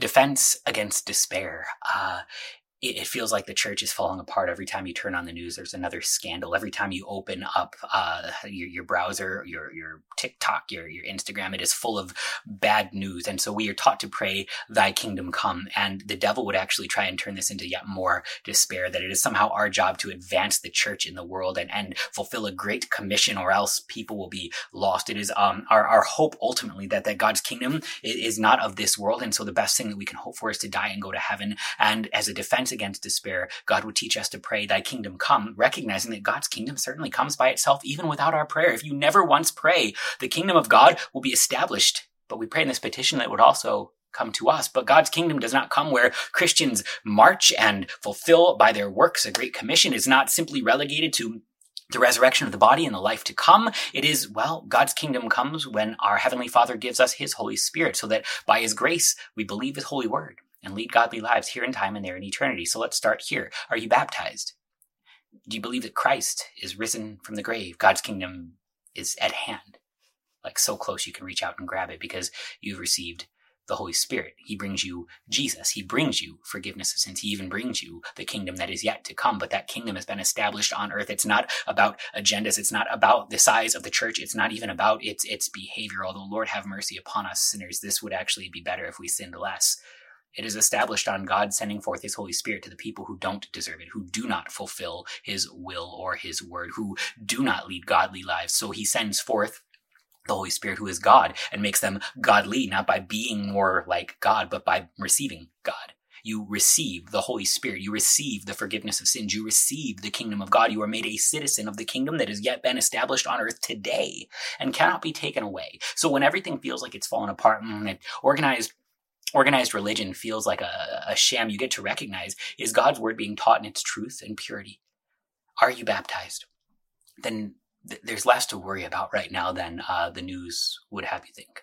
defense against despair. Uh, it, it, feels like the church is falling apart every time you turn on the news. There's another scandal. Every time you open up uh, your, your browser, your your TikTok, your your Instagram, it is full of bad news. And so we are taught to pray, "Thy kingdom come." And the devil would actually try and turn this into yet more despair. That it is somehow our job to advance the church in the world and and fulfill a great commission, or else people will be lost. It is um our our hope ultimately that that God's kingdom is, is not of this world. And so the best thing that we can hope for is to die and go to heaven. And as a defense against despair, God would teach us to pray, Thy kingdom come, recognizing that God's kingdom certainly comes by itself, even without our prayer. If you never once pray, the kingdom of God will be established. But we pray in this petition that it would also come to us. But God's kingdom does not come where Christians march and fulfill by their works a great commission. is not simply relegated to the resurrection of the body and the life to come. It is, well, God's kingdom comes when our Heavenly Father gives us His Holy Spirit so that by His grace we believe His holy word and lead godly lives here in time and there in eternity. So let's start here. Are you baptized? Do you believe that Christ is risen from the grave? God's kingdom is at hand, like so close you can reach out and grab it because you've received the Holy Spirit. He brings you Jesus. He brings you forgiveness of sins. He even brings you the kingdom that is yet to come. But that kingdom has been established on earth. It's not about agendas. It's not about the size of the church. It's not even about its its behavior. Although Lord have mercy upon us sinners, this would actually be better if we sinned less. It is established on God sending forth his Holy Spirit to the people who don't deserve it, who do not fulfill his will or his word, who do not lead godly lives. So he sends forth the Holy Spirit, who is God, and makes them godly, not by being more like God, but by receiving God. You receive the Holy Spirit. You receive the forgiveness of sins. You receive the kingdom of God. You are made a citizen of the kingdom that has yet been established on earth today and cannot be taken away. So when everything feels like it's fallen apart and organized organized religion feels like a, a sham, you get to recognize is God's word being taught in its truth and purity? Are you baptized? Then th- there's less to worry about right now than uh, the news would have you think.